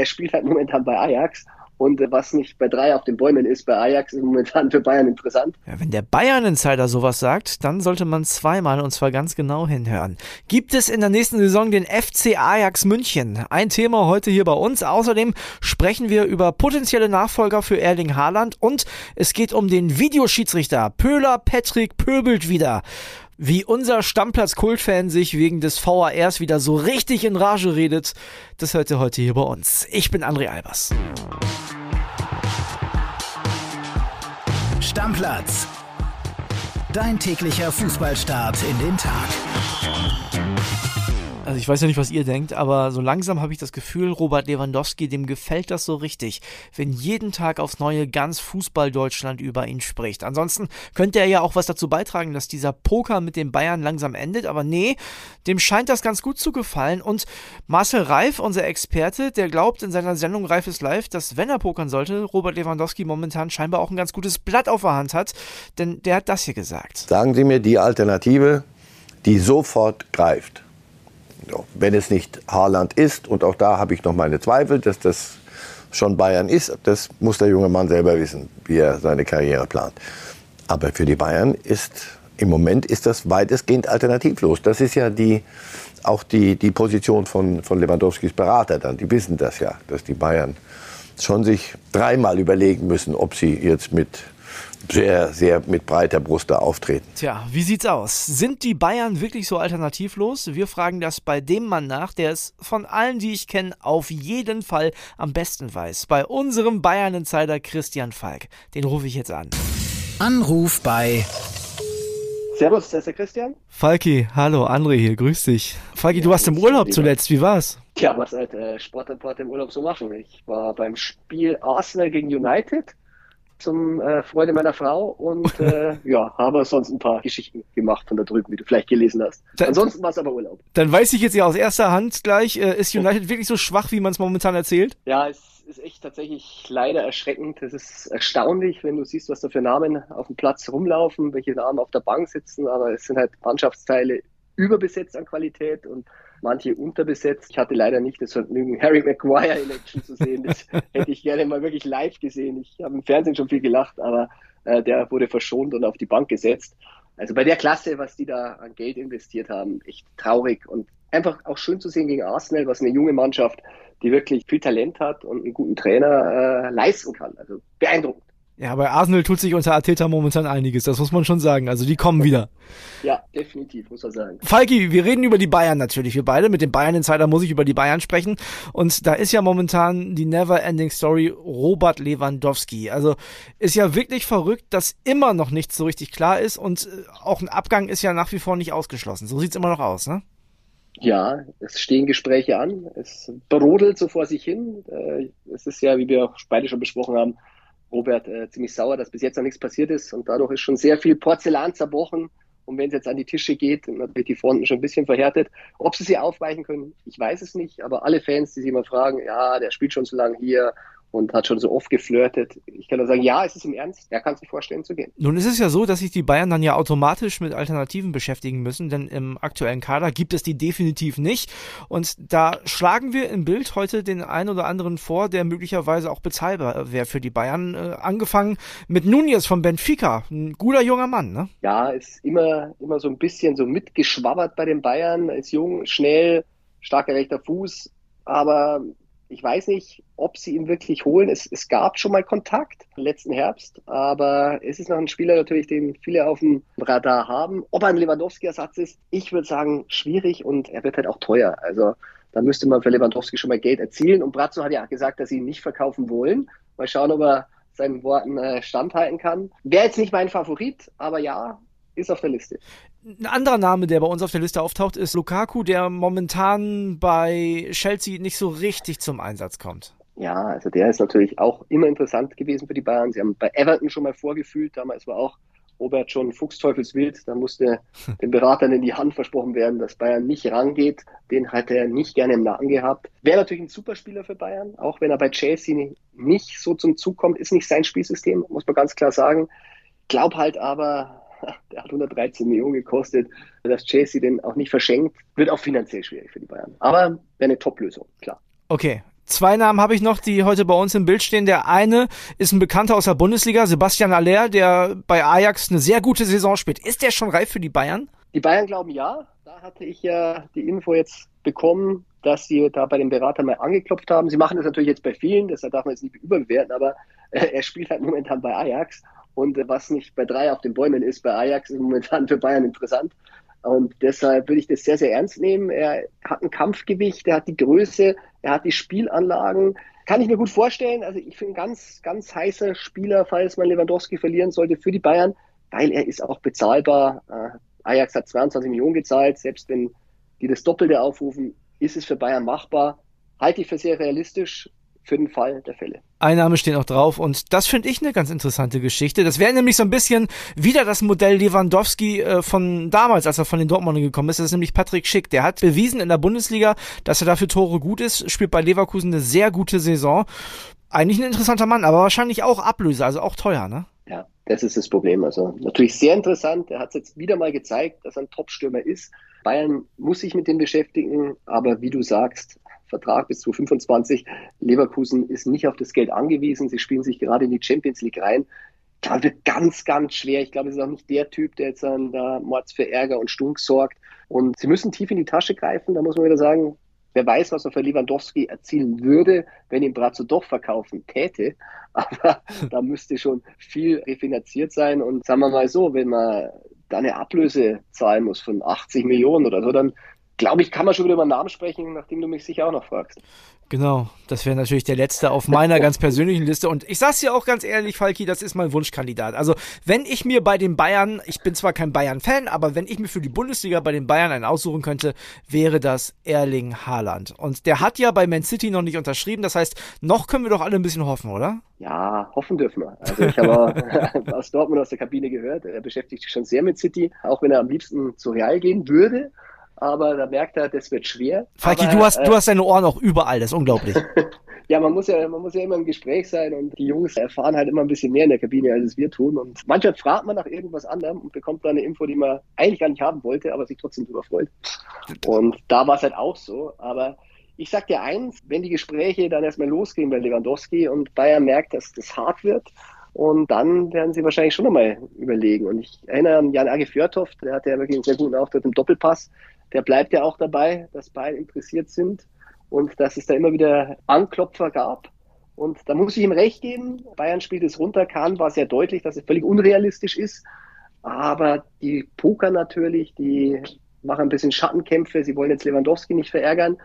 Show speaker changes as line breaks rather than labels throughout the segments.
er spielt halt momentan bei Ajax und was nicht bei drei auf den Bäumen ist, bei Ajax ist momentan für Bayern interessant.
Ja, wenn der Bayern-Insider sowas sagt, dann sollte man zweimal und zwar ganz genau hinhören. Gibt es in der nächsten Saison den FC Ajax München? Ein Thema heute hier bei uns. Außerdem sprechen wir über potenzielle Nachfolger für Erling Haaland und es geht um den Videoschiedsrichter. Pöhler Patrick pöbelt wieder. Wie unser Stammplatz-Kultfan sich wegen des VARs wieder so richtig in Rage redet, das hört ihr heute hier bei uns. Ich bin André Albers.
Stammplatz. Dein täglicher Fußballstart in den Tag.
Also ich weiß ja nicht, was ihr denkt, aber so langsam habe ich das Gefühl, Robert Lewandowski, dem gefällt das so richtig, wenn jeden Tag aufs Neue ganz Fußball Deutschland über ihn spricht. Ansonsten könnte er ja auch was dazu beitragen, dass dieser Poker mit den Bayern langsam endet, aber nee, dem scheint das ganz gut zu gefallen und Marcel Reif, unser Experte, der glaubt in seiner Sendung Reif ist live, dass wenn er pokern sollte, Robert Lewandowski momentan scheinbar auch ein ganz gutes Blatt auf der Hand hat, denn der hat das hier gesagt.
Sagen Sie mir die Alternative, die sofort greift wenn es nicht Haaland ist, und auch da habe ich noch meine Zweifel, dass das schon Bayern ist, das muss der junge Mann selber wissen, wie er seine Karriere plant. Aber für die Bayern ist im Moment ist das weitestgehend alternativlos. Das ist ja die, auch die, die Position von, von Lewandowskis Berater dann. Die wissen das ja, dass die Bayern schon sich dreimal überlegen müssen, ob sie jetzt mit sehr, sehr mit breiter Brust da auftreten.
Tja, wie sieht's aus? Sind die Bayern wirklich so alternativlos? Wir fragen das bei dem Mann nach, der es von allen, die ich kenne, auf jeden Fall am besten weiß. Bei unserem Bayern-Insider Christian Falk. Den rufe ich jetzt an.
Anruf bei
Servus, das ist der Christian.
Falki, hallo, André hier, grüß dich. Falki, ja, du warst im Urlaub zuletzt, wie war's?
Tja, was halt äh, Sportreporter im Urlaub so machen. Ich war beim Spiel Arsenal gegen United zum äh, Freude meiner Frau und äh, ja, habe sonst ein paar Geschichten gemacht von da drüben, wie du vielleicht gelesen hast. Dann, Ansonsten war es aber Urlaub.
Dann weiß ich jetzt ja aus erster Hand gleich, äh, ist United wirklich so schwach, wie man es momentan erzählt?
Ja, es ist echt tatsächlich leider erschreckend. Es ist erstaunlich, wenn du siehst, was da für Namen auf dem Platz rumlaufen, welche Namen auf der Bank sitzen, aber es sind halt Mannschaftsteile überbesetzt an Qualität und manche unterbesetzt. Ich hatte leider nicht das Vergnügen, Harry Maguire in Action zu sehen. Das hätte ich gerne mal wirklich live gesehen. Ich habe im Fernsehen schon viel gelacht, aber äh, der wurde verschont und auf die Bank gesetzt. Also bei der Klasse, was die da an Geld investiert haben, echt traurig und einfach auch schön zu sehen gegen Arsenal, was eine junge Mannschaft, die wirklich viel Talent hat und einen guten Trainer äh, leisten kann. Also beeindruckend.
Ja, bei Arsenal tut sich unter Arteta momentan einiges, das muss man schon sagen. Also die kommen wieder.
Ja, definitiv, muss man sagen.
Falki, wir reden über die Bayern natürlich, wir beide. Mit dem Bayern-Insider muss ich über die Bayern sprechen. Und da ist ja momentan die Never-Ending Story Robert Lewandowski. Also ist ja wirklich verrückt, dass immer noch nichts so richtig klar ist und äh, auch ein Abgang ist ja nach wie vor nicht ausgeschlossen. So sieht's immer noch aus, ne?
Ja, es stehen Gespräche an. Es brodelt so vor sich hin. Äh, es ist ja, wie wir auch beide schon besprochen haben, Robert äh, ziemlich sauer, dass bis jetzt noch nichts passiert ist und dadurch ist schon sehr viel Porzellan zerbrochen. Und wenn es jetzt an die Tische geht, dann natürlich die Fronten schon ein bisschen verhärtet. Ob sie sie aufweichen können, ich weiß es nicht. Aber alle Fans, die sich immer fragen, ja, der spielt schon so lange hier und hat schon so oft geflirtet. Ich kann nur sagen, ja, es ist im Ernst. Er kann sich vorstellen zu gehen.
Nun ist es ja so, dass sich die Bayern dann ja automatisch mit Alternativen beschäftigen müssen, denn im aktuellen Kader gibt es die definitiv nicht. Und da schlagen wir im Bild heute den einen oder anderen vor, der möglicherweise auch bezahlbar wäre für die Bayern. Äh, angefangen mit Nunez von Benfica. Ein guter junger Mann, ne?
Ja, ist immer, immer so ein bisschen so mitgeschwabbert bei den Bayern. Ist jung, schnell, starker rechter Fuß. Aber ich weiß nicht, ob sie ihn wirklich holen. Es, es gab schon mal Kontakt letzten Herbst, aber es ist noch ein Spieler natürlich, den viele auf dem Radar haben. Ob er ein Lewandowski-Ersatz ist, ich würde sagen, schwierig und er wird halt auch teuer. Also da müsste man für Lewandowski schon mal Geld erzielen. Und Brazzo hat ja gesagt, dass sie ihn nicht verkaufen wollen. Mal schauen, ob er seinen Worten äh, standhalten kann. Wäre jetzt nicht mein Favorit, aber ja, ist auf der Liste.
Ein anderer Name, der bei uns auf der Liste auftaucht, ist Lukaku, der momentan bei Chelsea nicht so richtig zum Einsatz kommt.
Ja, also der ist natürlich auch immer interessant gewesen für die Bayern. Sie haben bei Everton schon mal vorgefühlt, damals war auch Robert schon fuchsteufelswild. Da musste den Beratern in die Hand versprochen werden, dass Bayern nicht rangeht. Den hat er nicht gerne im Nacken gehabt. Wäre natürlich ein Superspieler für Bayern, auch wenn er bei Chelsea nicht so zum Zug kommt, ist nicht sein Spielsystem, muss man ganz klar sagen. Glaub halt aber, der hat 113 Millionen gekostet, dass Chelsea den auch nicht verschenkt, wird auch finanziell schwierig für die Bayern. Aber wäre eine Top-Lösung, klar.
Okay, Zwei Namen habe ich noch, die heute bei uns im Bild stehen. Der eine ist ein Bekannter aus der Bundesliga, Sebastian Aller, der bei Ajax eine sehr gute Saison spielt. Ist der schon reif für die Bayern?
Die Bayern glauben ja. Da hatte ich ja die Info jetzt bekommen, dass sie da bei dem Berater mal angeklopft haben. Sie machen das natürlich jetzt bei vielen, deshalb darf man jetzt nicht überbewerten, aber er spielt halt momentan bei Ajax. Und was nicht bei drei auf den Bäumen ist, bei Ajax ist momentan für Bayern interessant. Und deshalb würde ich das sehr, sehr ernst nehmen. Er hat ein Kampfgewicht, er hat die Größe, er hat die Spielanlagen. Kann ich mir gut vorstellen. Also ich bin ganz, ganz heißer Spieler, falls man Lewandowski verlieren sollte für die Bayern, weil er ist auch bezahlbar. Äh, Ajax hat 22 Millionen gezahlt. Selbst wenn die das Doppelte aufrufen, ist es für Bayern machbar. Halte ich für sehr realistisch für den Fall der Fälle.
Einnahme stehen auch drauf und das finde ich eine ganz interessante Geschichte. Das wäre nämlich so ein bisschen wieder das Modell Lewandowski äh, von damals, als er von den Dortmundern gekommen ist. Das ist nämlich Patrick Schick. Der hat bewiesen in der Bundesliga, dass er dafür Tore gut ist, spielt bei Leverkusen eine sehr gute Saison. Eigentlich ein interessanter Mann, aber wahrscheinlich auch Ablöse, also auch teuer, ne?
Ja, das ist das Problem. Also natürlich sehr interessant. Er hat es jetzt wieder mal gezeigt, dass er ein Top-Stürmer ist. Bayern muss sich mit dem beschäftigen, aber wie du sagst, Vertrag bis zu 25. Leverkusen ist nicht auf das Geld angewiesen. Sie spielen sich gerade in die Champions League rein. Glaube, wird ganz, ganz schwer. Ich glaube, es ist auch nicht der Typ, der jetzt an der Mords für Ärger und Stunk sorgt. Und sie müssen tief in die Tasche greifen. Da muss man wieder sagen, wer weiß, was er für Lewandowski erzielen würde, wenn ihn Brazzo doch verkaufen täte. Aber da müsste schon viel refinanziert sein. Und sagen wir mal so, wenn man da eine Ablöse zahlen muss von 80 Millionen oder so, dann glaube ich, kann man schon wieder über einen Namen sprechen, nachdem du mich sicher auch noch fragst.
Genau, das wäre natürlich der letzte auf meiner ganz persönlichen Liste. Und ich sag's dir auch ganz ehrlich, Falki, das ist mein Wunschkandidat. Also, wenn ich mir bei den Bayern, ich bin zwar kein Bayern-Fan, aber wenn ich mir für die Bundesliga bei den Bayern einen aussuchen könnte, wäre das Erling Haaland. Und der hat ja bei Man City noch nicht unterschrieben. Das heißt, noch können wir doch alle ein bisschen hoffen, oder?
Ja, hoffen dürfen wir. Also ich habe aus Dortmund aus der Kabine gehört, er beschäftigt sich schon sehr mit City, auch wenn er am liebsten zu Real gehen würde aber da merkt er, das wird schwer.
Falki, du hast, äh, du hast deine Ohren auch überall, das ist unglaublich.
ja, man muss ja, man muss ja immer im Gespräch sein und die Jungs erfahren halt immer ein bisschen mehr in der Kabine, als es wir tun. Und manchmal fragt man nach irgendwas anderem und bekommt dann eine Info, die man eigentlich gar nicht haben wollte, aber sich trotzdem drüber freut. Und da war es halt auch so. Aber ich sag dir eins, wenn die Gespräche dann erstmal losgehen bei Lewandowski und Bayern merkt, dass das hart wird, und dann werden sie wahrscheinlich schon nochmal überlegen. Und ich erinnere an Jan Age Fjörtoft, der hatte ja wirklich einen sehr guten Auftritt im Doppelpass der bleibt ja auch dabei, dass beide interessiert sind und dass es da immer wieder Anklopfer gab. Und da muss ich ihm recht geben. Bayern spielt es runter, Kahn war sehr deutlich, dass es völlig unrealistisch ist. Aber die Poker natürlich, die machen ein bisschen Schattenkämpfe. Sie wollen jetzt Lewandowski nicht verärgern.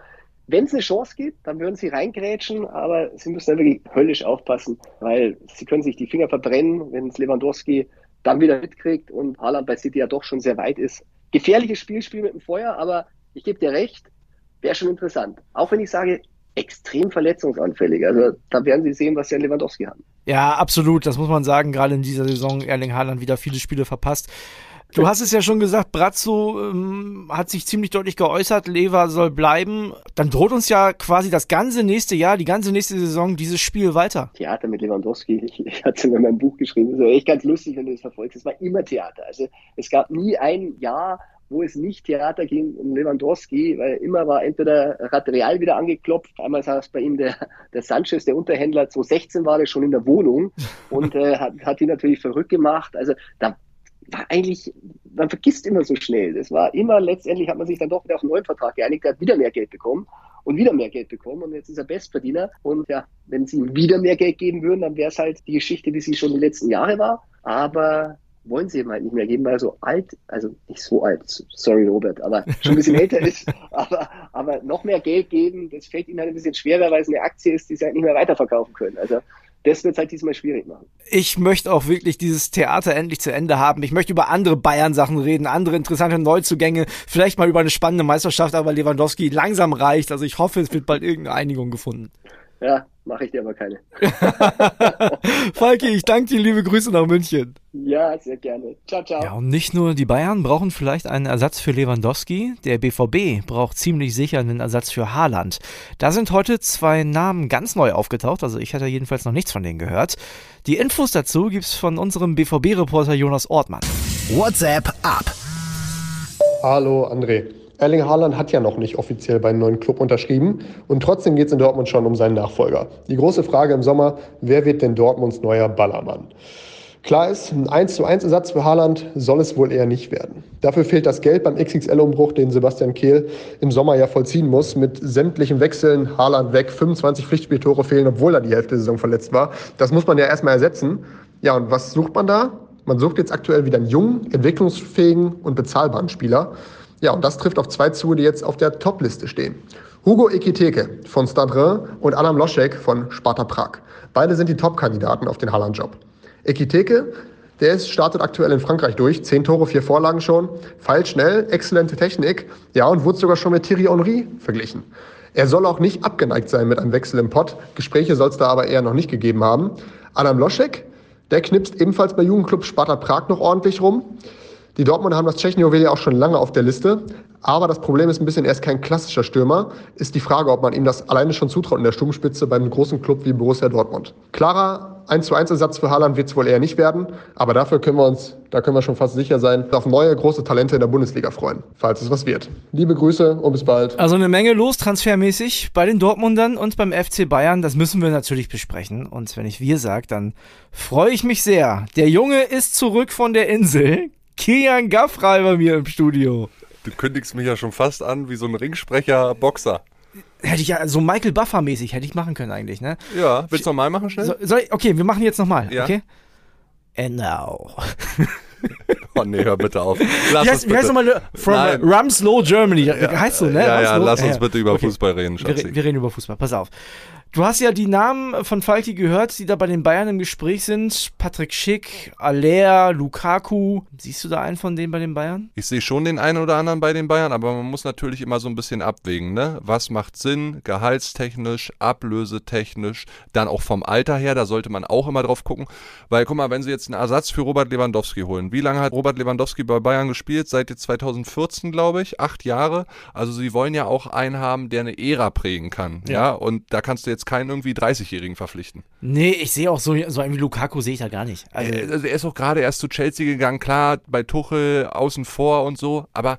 Wenn es eine Chance gibt, dann würden sie reingrätschen, aber sie müssen da wirklich höllisch aufpassen, weil sie können sich die Finger verbrennen, wenn es Lewandowski dann wieder mitkriegt und Haaland bei City ja doch schon sehr weit ist gefährliches Spielspiel mit dem Feuer, aber ich gebe dir recht, wäre schon interessant. Auch wenn ich sage, extrem verletzungsanfällig. Also da werden Sie sehen, was Jan Lewandowski hat.
Ja, absolut. Das muss man sagen. Gerade in dieser Saison Erling Haaland wieder viele Spiele verpasst. Du hast es ja schon gesagt, Brazzo ähm, hat sich ziemlich deutlich geäußert, Lever soll bleiben. Dann droht uns ja quasi das ganze nächste Jahr, die ganze nächste Saison dieses Spiel weiter.
Theater mit Lewandowski, ich, ich hatte es in meinem Buch geschrieben, das ist echt ganz lustig, wenn du das verfolgst. Es war immer Theater. Also es gab nie ein Jahr, wo es nicht Theater ging um Lewandowski, weil immer war entweder hat Real wieder angeklopft, einmal saß bei ihm der, der Sanchez, der Unterhändler, 2016 war er schon in der Wohnung und äh, hat, hat ihn natürlich verrückt gemacht. Also da war eigentlich, man vergisst immer so schnell. Das war immer, letztendlich hat man sich dann doch wieder auf einen neuen Vertrag geeinigt, hat wieder mehr Geld bekommen und wieder mehr Geld bekommen und jetzt ist er Bestverdiener. Und ja, wenn sie ihm wieder mehr Geld geben würden, dann wäre es halt die Geschichte, wie sie schon die letzten Jahre war. Aber wollen sie ihm halt nicht mehr geben, weil er so alt, also nicht so alt, sorry Robert, aber schon ein bisschen älter ist, aber, aber noch mehr Geld geben, das fällt ihnen halt ein bisschen schwerer, weil es eine Aktie ist, die sie halt nicht mehr weiterverkaufen können. Also das wird es halt diesmal schwierig machen.
Ich möchte auch wirklich dieses Theater endlich zu Ende haben. Ich möchte über andere Bayern-Sachen reden, andere interessante Neuzugänge, vielleicht mal über eine spannende Meisterschaft, aber Lewandowski langsam reicht. Also ich hoffe, es wird bald irgendeine Einigung gefunden.
Ja, mache ich dir aber keine.
Falki, ich danke dir, liebe Grüße nach München.
Ja, sehr gerne. Ciao, ciao.
Ja, und nicht nur die Bayern brauchen vielleicht einen Ersatz für Lewandowski, der BVB braucht ziemlich sicher einen Ersatz für Haaland. Da sind heute zwei Namen ganz neu aufgetaucht, also ich hatte jedenfalls noch nichts von denen gehört. Die Infos dazu gibt's von unserem BVB-Reporter Jonas Ortmann.
WhatsApp ab.
Hallo André. Erling Haaland hat ja noch nicht offiziell bei einem neuen Club unterschrieben und trotzdem geht es in Dortmund schon um seinen Nachfolger. Die große Frage im Sommer, wer wird denn Dortmunds neuer Ballermann? Klar ist, ein 1 zu 1 Ersatz für Haaland soll es wohl eher nicht werden. Dafür fehlt das Geld beim XXL-Umbruch, den Sebastian Kehl im Sommer ja vollziehen muss, mit sämtlichen Wechseln, Haaland weg, 25 Pflichtspieltore fehlen, obwohl er die Hälfte der Saison verletzt war. Das muss man ja erstmal ersetzen. Ja, und was sucht man da? Man sucht jetzt aktuell wieder einen jungen, entwicklungsfähigen und bezahlbaren Spieler. Ja, und das trifft auf zwei zu, die jetzt auf der Top-Liste stehen. Hugo Ekiteke von Stade und Adam Loschek von Sparta Prag. Beide sind die Top-Kandidaten auf den Haaland-Job. Ekiteke, der ist, startet aktuell in Frankreich durch. Zehn Tore, vier Vorlagen schon. Feilt schnell, exzellente Technik. Ja, und wurde sogar schon mit Thierry Henry verglichen. Er soll auch nicht abgeneigt sein mit einem Wechsel im Pott. Gespräche soll es da aber eher noch nicht gegeben haben. Adam Loschek, der knipst ebenfalls bei Jugendclub Sparta Prag noch ordentlich rum. Die Dortmunder haben das Tschechenjuwel ja auch schon lange auf der Liste. Aber das Problem ist ein bisschen, er ist kein klassischer Stürmer. Ist die Frage, ob man ihm das alleine schon zutraut in der Sturmspitze beim großen Club wie Borussia Dortmund. Klarer 1 zu 1 Ersatz für Haaland wird es wohl eher nicht werden. Aber dafür können wir uns, da können wir schon fast sicher sein, auf neue große Talente in der Bundesliga freuen, falls es was wird. Liebe Grüße und bis bald.
Also eine Menge los transfermäßig bei den Dortmundern und beim FC Bayern. Das müssen wir natürlich besprechen. Und wenn ich wir sage, dann freue ich mich sehr. Der Junge ist zurück von der Insel. Kian Gaffrey bei mir im Studio.
Du kündigst mich ja schon fast an wie so ein Ringsprecher-Boxer.
Hätte ich ja so Michael Buffer-mäßig hätte ich machen können eigentlich, ne?
Ja, willst du nochmal machen schnell?
So, ich, okay, wir machen jetzt nochmal,
Ja.
okay? And now.
Oh nee, hör bitte auf. Lass
Wie heißt, wie heißt nochmal From
Nein.
Rumslow Germany? heißt so, ne?
Ja, ja, lass uns bitte über Fußball reden,
Wir,
Schatzi.
re- wir reden über Fußball, pass auf. Du hast ja die Namen von Falki gehört, die da bei den Bayern im Gespräch sind. Patrick Schick, Aller, Lukaku. Siehst du da einen von denen bei den Bayern?
Ich sehe schon den einen oder anderen bei den Bayern, aber man muss natürlich immer so ein bisschen abwägen, ne? Was macht Sinn, gehaltstechnisch, ablösetechnisch, dann auch vom Alter her, da sollte man auch immer drauf gucken. Weil, guck mal, wenn sie jetzt einen Ersatz für Robert Lewandowski holen, wie lange hat Robert Lewandowski bei Bayern gespielt? Seit jetzt 2014, glaube ich, acht Jahre. Also sie wollen ja auch einen haben, der eine Ära prägen kann, ja? Und da kannst du jetzt keinen irgendwie 30-Jährigen verpflichten.
Nee, ich sehe auch so, so einen wie Lukaku sehe ich da gar nicht. Also,
Äh, Also er ist auch gerade erst zu Chelsea gegangen, klar, bei Tuchel außen vor und so, aber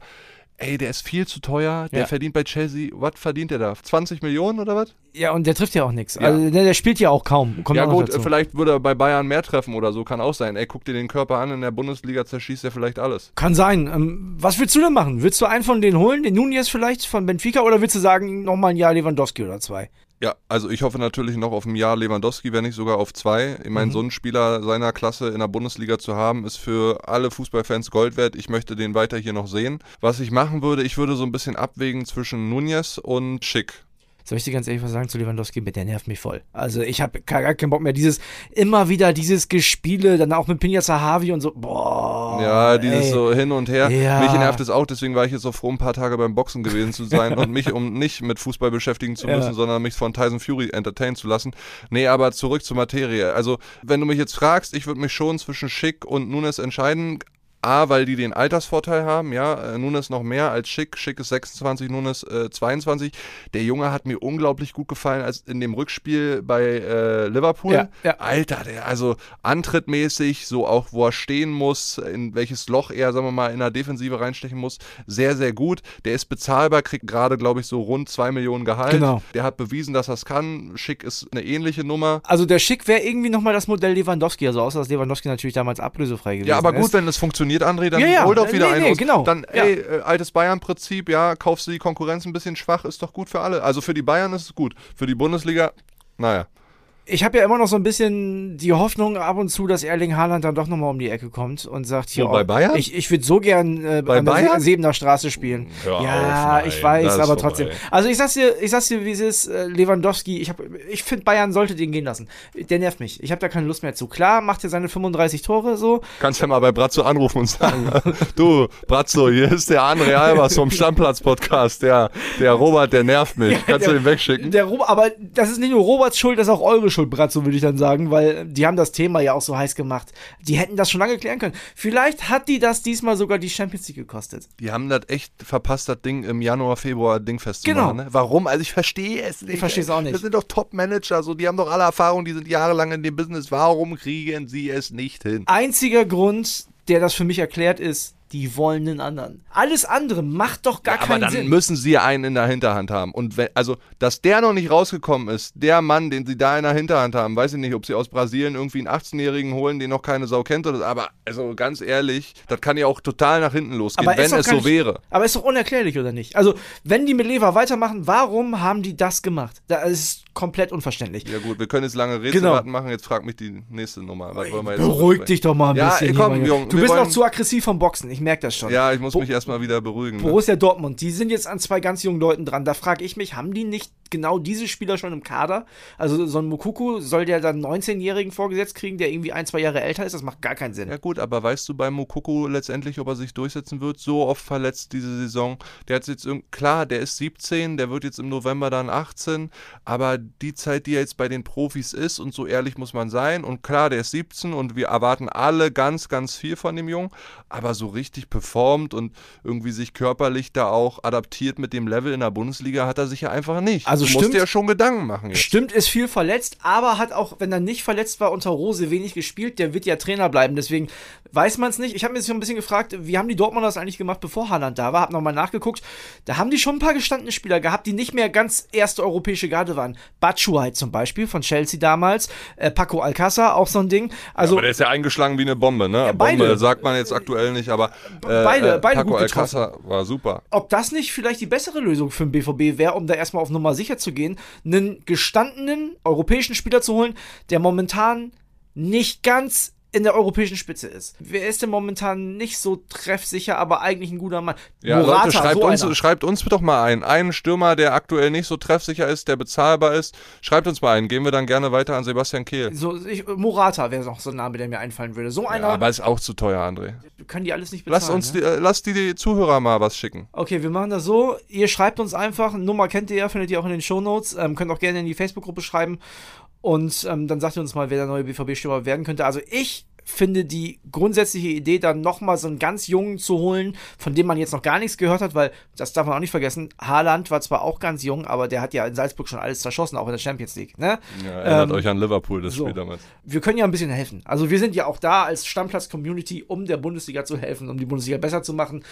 ey, der ist viel zu teuer, der
Ja.
verdient bei Chelsea, was verdient der da? 20 Millionen oder was?
ja, und der trifft ja auch nichts.
Ja.
Also, der, der spielt ja auch kaum. Kommt
ja gut, vielleicht würde er bei Bayern mehr treffen oder so, kann auch sein. Ey, guck dir den Körper an, in der Bundesliga zerschießt er vielleicht alles.
Kann sein. Ähm, was willst du denn machen? Willst du einen von denen holen, den Nunez vielleicht von Benfica, oder willst du sagen, nochmal ein Jahr Lewandowski oder zwei?
Ja, also ich hoffe natürlich noch auf ein Jahr Lewandowski, wenn nicht sogar auf zwei. Ich
Mhm.
meine, so einen Spieler seiner Klasse in der Bundesliga zu haben, ist für alle Fußballfans Gold wert. Ich möchte den weiter hier noch sehen. Was ich machen würde, ich würde so ein bisschen abwägen zwischen Nunez und Schick.
Soll ich dir ganz ehrlich was sagen zu Lewandowski? Der nervt mich voll. Also ich habe gar, keinen Bock mehr. Dieses, immer wieder dieses Gespiele, dann auch mit Pinja Sahavi und so. Boah.
Ja, dieses
ey.
so hin und her.
Ja.
Mich nervt es auch, deswegen war ich jetzt so froh, ein paar Tage beim Boxen gewesen zu sein und mich um nicht mit Fußball beschäftigen zu
Ja.
müssen, sondern mich von Tyson Fury entertainen zu lassen. Nee, aber zurück zur Materie. Also, wenn du mich jetzt fragst, ich würde mich schon zwischen Schick und Nunes entscheiden. A, weil die den Altersvorteil haben, ja, äh, Nunes noch mehr als Schick. Schick ist 26, Nunes äh, 22. Der Junge hat mir unglaublich gut gefallen als in dem Rückspiel bei äh, Liverpool.
Ja, ja.
Alter, der, also antrittmäßig, so auch wo er stehen muss, in welches Loch er, sagen wir mal, in der Defensive reinstechen muss, sehr, sehr gut. Der ist bezahlbar, kriegt gerade, glaube ich, so rund 2 Millionen Gehalt.
Genau.
Der hat bewiesen, dass er es kann. Schick ist eine ähnliche Nummer.
Also der Schick wäre irgendwie nochmal das Modell Lewandowski, also außer dass Lewandowski natürlich damals ablösefrei gewesen
Ja, aber gut,
ist.
wenn es funktioniert, André, dann
Ja, ja.
hol doch wieder
Nee,
einen
nee,
aus.
genau.
Dann,
Ja.
ey, äh, altes Bayern-Prinzip, ja, kaufst du die Konkurrenz ein bisschen schwach, ist doch gut für alle. Also für die Bayern ist es gut. Für die Bundesliga, naja.
Ich habe ja immer noch so ein bisschen die Hoffnung ab und zu, dass Erling Haaland dann doch nochmal um die Ecke kommt und sagt, hier,
Wo, bei
oh,
Bayern?
ich, ich würde so gern äh,
Bei
an der Sebener Straße spielen.
Hör
ja,
auf, nein,
ich weiß, aber
vorbei.
trotzdem. Also ich sag's dir, ich sag's dir, wie es ist, äh, Lewandowski, ich, hab- ich finde, Bayern sollte den gehen lassen. Der nervt mich. Ich habe da keine Lust mehr zu. Klar, macht er seine 35 Tore so.
Kannst ja mal bei Brazzo anrufen und sagen, du, Brazzo, hier ist der André Albers vom Stammplatz-Podcast, der, der Robert, der nervt mich. Kannst du den wegschicken?
Der Rob aber das ist nicht nur Roberts Schuld, das ist auch eure Schuld, Bratzo, würde ich dann sagen, weil die haben das Thema ja auch so heiß gemacht. Die hätten das schon lange klären können. Vielleicht hat die das diesmal sogar die Champions League gekostet.
Die haben das echt verpasst, das Ding im Januar, Februar Ding
Genau.
festzumachen. Ne? Warum? Also ich verstehe es nicht.
Ich versteh's auch nicht.
Das sind doch Top-Manager, so, die haben doch alle Erfahrung, die sind jahrelang in dem Business. Warum kriegen sie es nicht hin?
Einziger Grund, der das für mich erklärt, ist, die wollen einen anderen. Alles andere macht doch gar
Ja, aber
keinen
dann
Sinn.
müssen sie einen in der Hinterhand haben. Und wenn, also, dass der noch nicht rausgekommen ist, der Mann, den sie da in der Hinterhand haben, weiß ich nicht, ob sie aus Brasilien irgendwie einen 18-Jährigen holen, den noch keine Sau kennt oder. Aber also ganz ehrlich, das kann ja auch total nach hinten losgehen,
Aber
wenn es so
nicht-
wäre.
Aber ist doch unerklärlich, oder nicht? Also, wenn die mit Lever weitermachen, warum haben die das gemacht? Das ist komplett unverständlich.
Ja gut, wir können jetzt lange Rätselraten
Genau.
machen, jetzt frag mich die nächste Nummer. Was wollen wir jetzt
Beruhig dich doch mal ein
Ja,
bisschen.
komm, Jung,
du bist noch zu aggressiv vom Boxen, ich merke das schon.
Ja, ich muss
Bo-
mich erstmal wieder beruhigen. Ne?
Borussia Dortmund, die sind jetzt an zwei ganz jungen Leuten dran. Da frage ich mich, haben die nicht genau diese Spieler schon im Kader? Also so ein Mukuku, soll der dann 19-Jährigen vorgesetzt kriegen, der irgendwie ein, zwei Jahre älter ist? Das macht gar keinen Sinn.
Ja gut, aber weißt du bei Mokoko letztendlich, ob er sich durchsetzen wird? So oft verletzt diese Saison. Der hat jetzt klar, der ist 17, der wird jetzt im November dann 18, aber die Zeit, die er jetzt bei den Profis ist und so ehrlich muss man sein und klar, der ist 17 und wir erwarten alle ganz, ganz viel von dem Jungen, aber so richtig performt und irgendwie sich körperlich da auch adaptiert mit dem Level in der Bundesliga hat er sich ja einfach nicht.
Also
du musst
stimmt-
dir ja schon Gedanken machen jetzt.
Stimmt, ist viel verletzt, aber hat auch, wenn er nicht verletzt war, unter Rose wenig gespielt. Der wird ja Trainer bleiben, deswegen weiß man es nicht. Ich habe mir jetzt so ein bisschen gefragt, wie haben die Dortmunder das eigentlich gemacht, bevor Haaland da war? Hab nochmal nachgeguckt. Da haben die schon ein paar gestandene Spieler gehabt, die nicht mehr ganz erste europäische Garde waren. Batshuayi zum Beispiel von Chelsea damals, äh, Paco Alcázar, auch so ein Ding. Also
aber der ist ja eingeschlagen wie eine Bombe, ne?
beide.
Bombe sagt man jetzt aktuell nicht, aber äh,
Beide-
äh,
beide
Paco
gut getroffen.
Alcázar war super.
ob das nicht vielleicht die bessere Lösung für den BVB wäre, um da erstmal auf Nummer sicher zu gehen, einen gestandenen europäischen Spieler zu holen, der momentan nicht ganz in der europäischen Spitze ist. Wer ist denn momentan nicht so treffsicher, aber eigentlich ein guter Mann?
Ja, Leute, schreibt
so
uns,
einer.
schreibt uns doch mal ein. Einen Stürmer, der aktuell nicht so treffsicher ist, der bezahlbar ist. Schreibt uns mal ein. Gehen wir dann gerne weiter an Sebastian Kehl.
so, ich, Morata wäre noch so ein Name, der mir einfallen würde. So
Ja,
einer
aber ist auch zu teuer, André.
können die alles nicht bezahlen.
Lass uns
ne?
die, äh, lass die, die Zuhörer mal was schicken.
Okay, wir machen das so. Ihr schreibt uns einfach. Nummer kennt ihr ja, findet ihr auch in den Shownotes. Ähm, könnt auch gerne in die Facebook-Gruppe schreiben. Und ähm, dann sagt ihr uns mal, wer der neue BVB-Stürmer werden könnte. Also ich finde die grundsätzliche Idee, dann nochmal so einen ganz Jungen zu holen, von dem man jetzt noch gar nichts gehört hat, weil, das darf man auch nicht vergessen, Haaland war zwar auch ganz jung, aber der hat ja in Salzburg schon alles zerschossen, auch in der Champions League. Ne?
Ja, erinnert
Ähm,
euch an Liverpool, das
so.
Spiel damals.
wir können ja ein bisschen helfen. Also wir sind ja auch da als Stammplatz-Community, um der Bundesliga zu helfen, um die Bundesliga besser zu machen.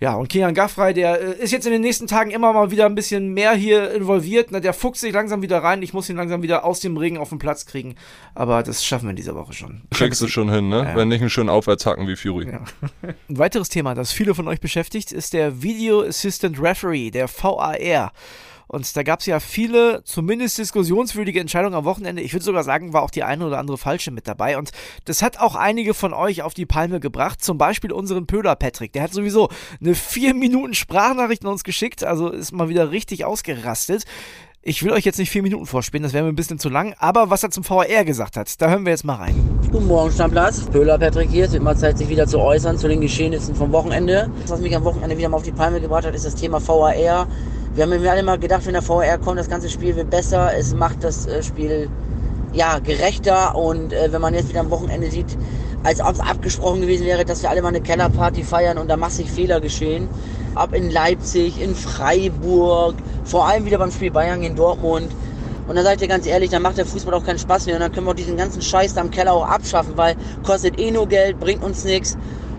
Ja, und Kian Gaffrey, der äh, ist jetzt in den nächsten Tagen immer mal wieder ein bisschen mehr hier involviert. Na, der fuchst sich langsam wieder rein. Ich muss ihn langsam wieder aus dem Regen auf den Platz kriegen. Aber das schaffen wir in dieser Woche schon.
Kriegst du schon hin, ne?
Ja.
Wenn nicht einen schönen Aufwärtshacken wie Fury.
Ein weiteres Thema, das viele von euch beschäftigt, ist der Video Assistant Referee, der VAR. Und da gab es ja viele, zumindest diskussionswürdige Entscheidungen am Wochenende. Ich würde sogar sagen, war auch die eine oder andere falsche mit dabei. Und das hat auch einige von euch auf die Palme gebracht. Zum Beispiel unseren Pöder Patrick. Der hat sowieso eine 4 Minuten Sprachnachricht an uns geschickt. Also ist mal wieder richtig ausgerastet. Ich will euch jetzt nicht vier Minuten vorspielen, das wäre mir ein bisschen zu lang. Aber was er zum VAR gesagt hat, da hören wir jetzt mal rein.
Guten Morgen, Stammplatz. Pöhler Patrick hier. Es wird mal Zeit, sich wieder zu äußern zu den Geschehnissen vom Wochenende. Was mich am Wochenende wieder mal auf die Palme gebracht hat, ist das Thema VAR. Wir haben mir alle mal gedacht, wenn der VAR kommt, das ganze Spiel wird besser. Es macht das äh, Spiel ja, gerechter. Und äh, wenn man jetzt wieder am Wochenende sieht, als ob es abgesprochen gewesen wäre, dass wir alle mal eine Kellerparty feiern und da massig Fehler geschehen. Ab in Leipzig, in Freiburg, vor allem wieder beim Spiel Bayern in Dortmund. Und dann seid ihr ganz ehrlich, dann macht der Fußball auch keinen Spaß mehr. Und dann können wir auch diesen ganzen Scheiß da im Keller auch abschaffen, weil kostet eh nur Geld, bringt uns nichts.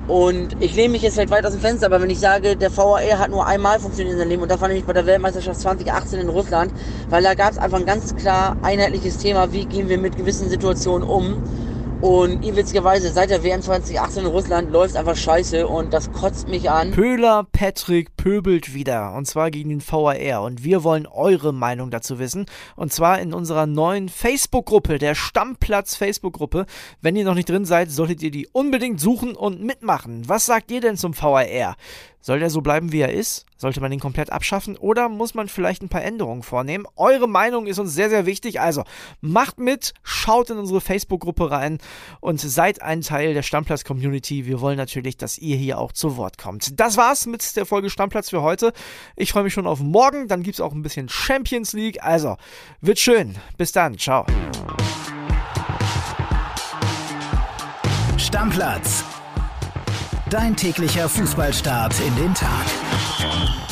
Und ich lehne mich jetzt vielleicht weit aus dem Fenster, aber wenn ich sage, der VAR hat nur einmal funktioniert in seinem Leben und das war nämlich bei der Weltmeisterschaft 2018 in Russland, weil da gab es einfach ein ganz klar einheitliches Thema, wie gehen wir mit gewissen Situationen um. Und witzigerweise, seit der WM 2018 in Russland läuft einfach scheiße und das kotzt mich an.
Pöhler Patrick pöbelt wieder und zwar gegen den VAR und wir wollen eure Meinung dazu wissen und zwar in unserer neuen Facebook-Gruppe, der Stammplatz Facebook-Gruppe. Wenn ihr noch nicht drin seid, solltet ihr die unbedingt suchen und mitmachen. Was sagt ihr denn zum VAR? Soll der so bleiben, wie er ist? Sollte man ihn komplett abschaffen oder muss man vielleicht ein paar Änderungen vornehmen? Eure Meinung ist uns sehr, sehr wichtig. Also macht mit, schaut in unsere Facebook-Gruppe rein und seid ein Teil der Stammplatz-Community. Wir wollen natürlich, dass ihr hier auch zu Wort kommt. Das war's mit der Folge Stammplatz für heute. Ich freue mich schon auf morgen. Dann gibt's auch ein bisschen Champions League. Also, wird schön. Bis dann. Ciao.
Stammplatz. Dein täglicher Fußballstart in den Tag.